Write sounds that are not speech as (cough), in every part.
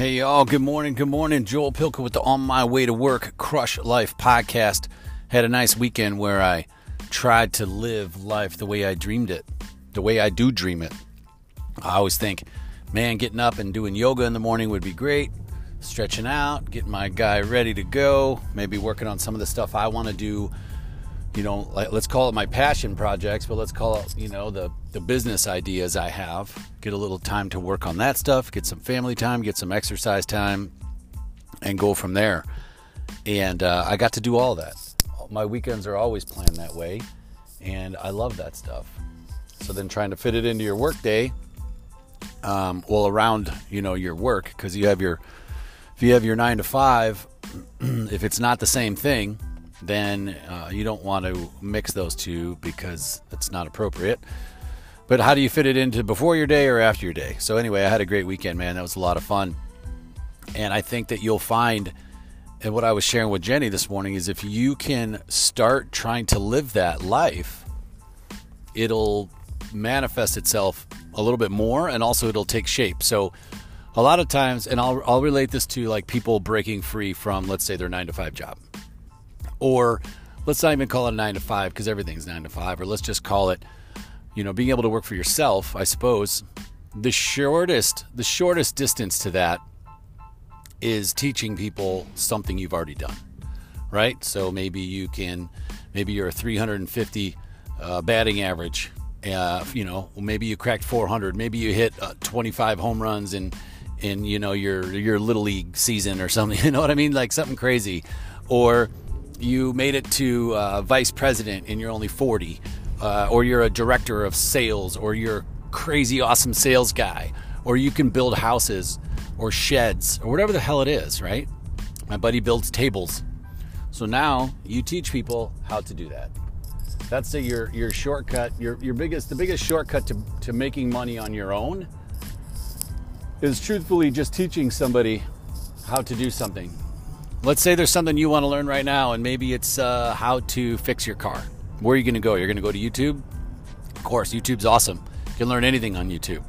Hey, y'all. Good morning. Good morning. Joel Pilka with the On My Way to Work Crush Life podcast. Had a nice weekend where I tried to live life the way I dreamed it, the way I do dream it. I always think, man, getting up and doing yoga in the morning would be great. Stretching out, getting my guy ready to go, maybe working on some of the stuff I want to do you know, like, let's call it my passion projects, but let's call it, you know, the, the business ideas I have. Get a little time to work on that stuff, get some family time, get some exercise time, and go from there. And uh, I got to do all that. My weekends are always planned that way, and I love that stuff. So then trying to fit it into your work day, um, well, around, you know, your work, because you have your, if you have your nine to five, (clears throat) if it's not the same thing, then uh, you don't want to mix those two because it's not appropriate. But how do you fit it into before your day or after your day? So, anyway, I had a great weekend, man. That was a lot of fun. And I think that you'll find, and what I was sharing with Jenny this morning is if you can start trying to live that life, it'll manifest itself a little bit more and also it'll take shape. So, a lot of times, and I'll, I'll relate this to like people breaking free from, let's say, their nine to five job or let's not even call it a nine to five because everything's nine to five, or let's just call it, you know, being able to work for yourself, I suppose. The shortest, the shortest distance to that is teaching people something you've already done, right? So maybe you can, maybe you're a 350 uh, batting average. Uh, you know, maybe you cracked 400. Maybe you hit uh, 25 home runs in, in you know your your little league season or something. (laughs) You know what I mean? Like something crazy, or you made it to uh, vice president and you're only 40, uh, or you're a director of sales, or you're crazy awesome sales guy, or you can build houses or sheds or whatever the hell it is, right? My buddy builds tables. So now you teach people how to do that. That's a, your your shortcut. Your your biggest the biggest shortcut to, to making money on your own is truthfully just teaching somebody how to do something let's say there's something you want to learn right now, and maybe it's uh, how to fix your car. Where are you going to go? You're going to go to YouTube? Of course, YouTube's awesome. You can learn anything on YouTube.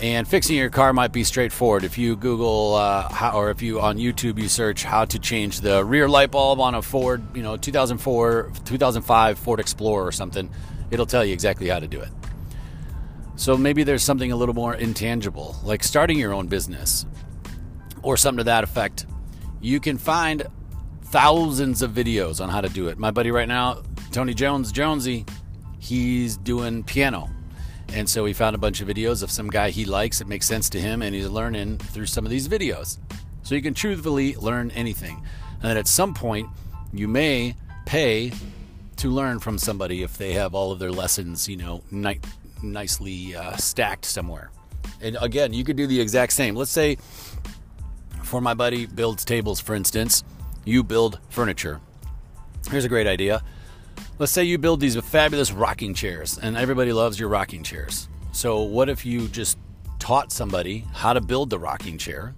And fixing your car might be straightforward. If you Google uh, how, or if you on YouTube you search how to change the rear light bulb on a Ford, you know, 2004, 2005 Ford Explorer or something, it'll tell you exactly how to do it. So maybe there's something a little more intangible, like starting your own business or something to that effect you can find thousands of videos on how to do it. My buddy right now, Tony Jones, Jonesy, he's doing piano. And so he found a bunch of videos of some guy he likes that makes sense to him, and he's learning through some of these videos. So you can truthfully learn anything. And then at some point, you may pay to learn from somebody if they have all of their lessons, you know, ni- nicely uh, stacked somewhere. And again, you could do the exact same. Let's say for my buddy builds tables, for instance, you build furniture. Here's a great idea. Let's say you build these fabulous rocking chairs, and everybody loves your rocking chairs. So, what if you just taught somebody how to build the rocking chair?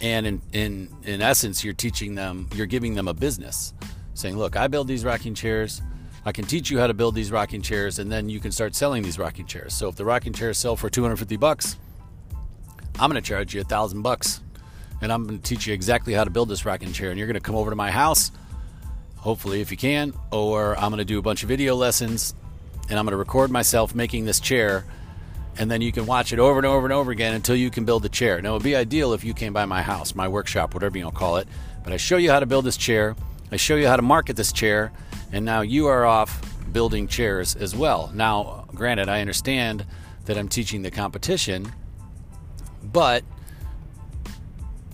And in, in, in essence, you're teaching them, you're giving them a business, saying, Look, I build these rocking chairs. I can teach you how to build these rocking chairs, and then you can start selling these rocking chairs. So, if the rocking chairs sell for 250 bucks, I'm going to charge you a thousand bucks and I'm going to teach you exactly how to build this rocking chair. And you're going to come over to my house, hopefully, if you can, or I'm going to do a bunch of video lessons and I'm going to record myself making this chair. And then you can watch it over and over and over again until you can build the chair. Now, it would be ideal if you came by my house, my workshop, whatever you want to call it. But I show you how to build this chair, I show you how to market this chair, and now you are off building chairs as well. Now, granted, I understand that I'm teaching the competition, but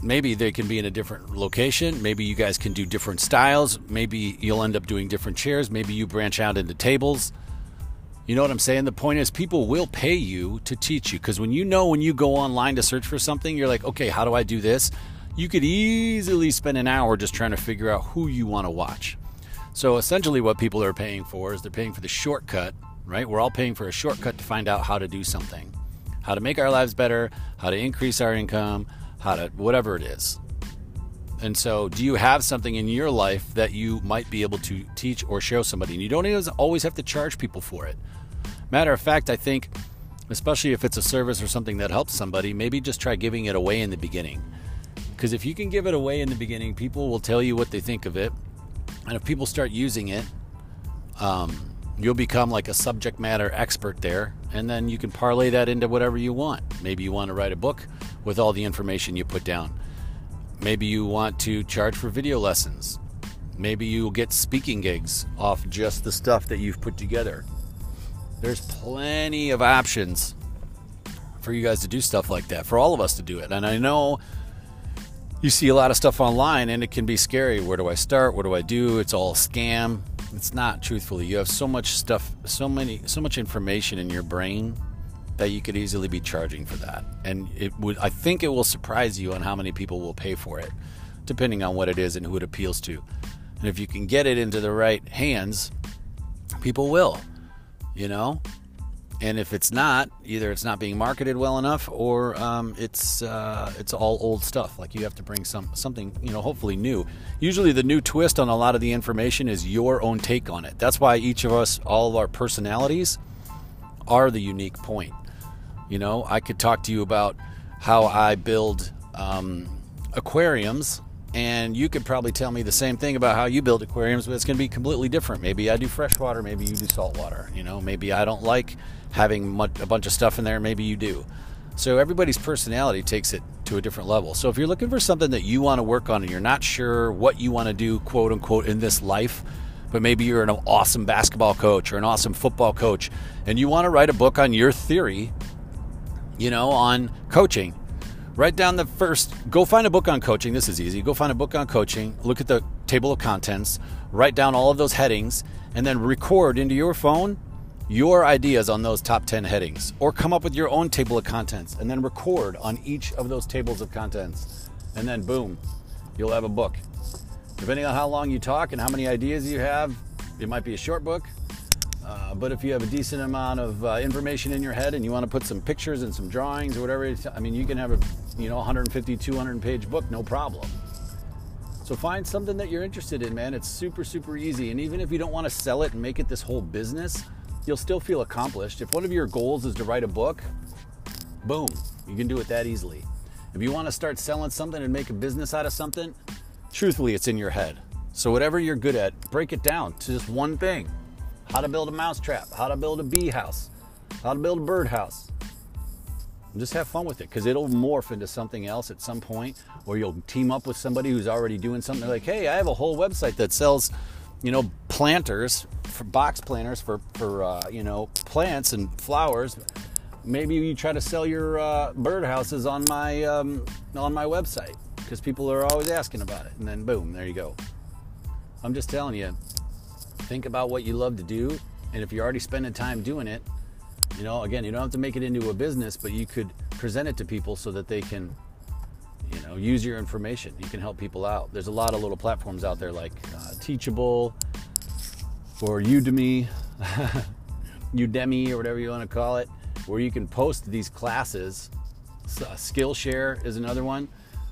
maybe they can be in a different location. Maybe you guys can do different styles. Maybe you'll end up doing different chairs. Maybe you branch out into tables. You know what I'm saying? The point is, people will pay you to teach you because when you know when you go online to search for something, you're like, okay, how do I do this? You could easily spend an hour just trying to figure out who you want to watch. So essentially, what people are paying for is they're paying for the shortcut, right? We're all paying for a shortcut to find out how to do something, how to make our lives better, how to increase our income, how to whatever it is. And so, do you have something in your life that you might be able to teach or show somebody? And you don't always have to charge people for it. Matter of fact, I think especially if it's a service or something that helps somebody, maybe just try giving it away in the beginning. Because if you can give it away in the beginning, people will tell you what they think of it. And if people start using it, um, you'll become like a subject matter expert there. And then you can parlay that into whatever you want. Maybe you want to write a book with all the information you put down. Maybe you want to charge for video lessons. Maybe you'll get speaking gigs off just the stuff that you've put together. There's plenty of options for you guys to do stuff like that, for all of us to do it. And I know you see a lot of stuff online and it can be scary. Where do I start? What do I do? It's all scam. It's not truthfully. You have so much stuff, so many so much information in your brain that you could easily be charging for that. And it would I think it will surprise you on how many people will pay for it, depending on what it is and who it appeals to. And if you can get it into the right hands, people will you know? And if it's not, either it's not being marketed well enough, or um, it's uh, it's all old stuff. Like you have to bring some something, you know, hopefully new. Usually, the new twist on a lot of the information is your own take on it. That's why each of us, all of our personalities, are the unique point. You know, I could talk to you about how I build um, aquariums and you could probably tell me the same thing about how you build aquariums, but it's going to be completely different. Maybe I do freshwater, maybe you do saltwater. You know, maybe I don't like having much, a bunch of stuff in there, maybe you do. So everybody's personality takes it to a different level. So if you're looking for something that you want to work on and you're not sure what you want to do, quote unquote, in this life, but maybe you're an awesome basketball coach or an awesome football coach and you want to write a book on your theory, you know, on coaching Write down the first, go find a book on coaching. This is easy. Go find a book on coaching, look at the table of contents, write down all of those headings, and then record into your phone your ideas on those top 10 headings. Or come up with your own table of contents and then record on each of those tables of contents. And then, boom, you'll have a book. Depending on how long you talk and how many ideas you have, it might be a short book, uh, but if you have a decent amount of uh, information in your head and you want to put some pictures and some drawings or whatever, I mean, you can have a you know 150, 200 page book, no problem. So find something that you're interested in, man. It's super, super easy. And even if you don't want to sell it and make it this whole business, you'll still feel accomplished. If one of your goals is to write a book, boom, you can do it that easily. If you want to start selling something and make a business out of something, truthfully, it's in your head. So whatever you're good at, break it down to just one thing how to build a mousetrap, how to build a bee house, how to build a bird house. just have fun with it because it'll morph into something else at some point, or you'll team up with somebody who's already doing something. Like, hey, I have a whole website that sells, you know, planters for box planters for for uh, you know plants and flowers. Maybe you try to sell your uh, bird houses on my um, on my website because people are always asking about it, and then boom, there you go. I'm just telling you, think about what you love to do. And if you're already spending time doing it, you know, again, you don't have to make it into a business, but you could present it to people so that they can, you know, use your information. You can help people out. There's a lot of little platforms out there like uh, Teachable or Udemy, (laughs) Udemy or whatever you want to call it, where you can post these classes. Uh, Skillshare is another one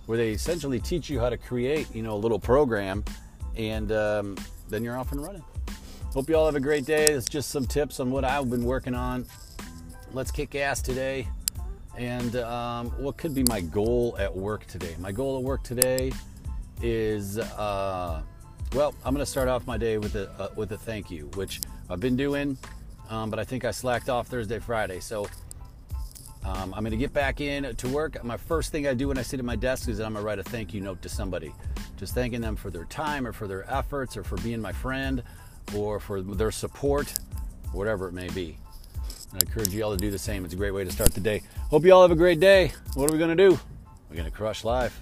where they essentially teach you how to create, you know, a little program, and um, then you're off and running. Hope you all have a great day. It's just some tips on what I've been working on. Let's kick ass today. And um, what could be my goal at work today? My goal at work today is, uh, well, I'm going to start off my day with a uh, with a thank you, which I've been doing, um, but I think I slacked off Thursday, Friday. So um, I'm going to get back in to work. My first thing I do when I sit at my desk is I'm going to write a thank you note to somebody, just thanking them for their time or for their efforts or for being my friend or for their support, whatever it may be. And I encourage you all to do the same. It's a great way to start the day. Hope you all have a great day. What are we going to do? We're going to crush life.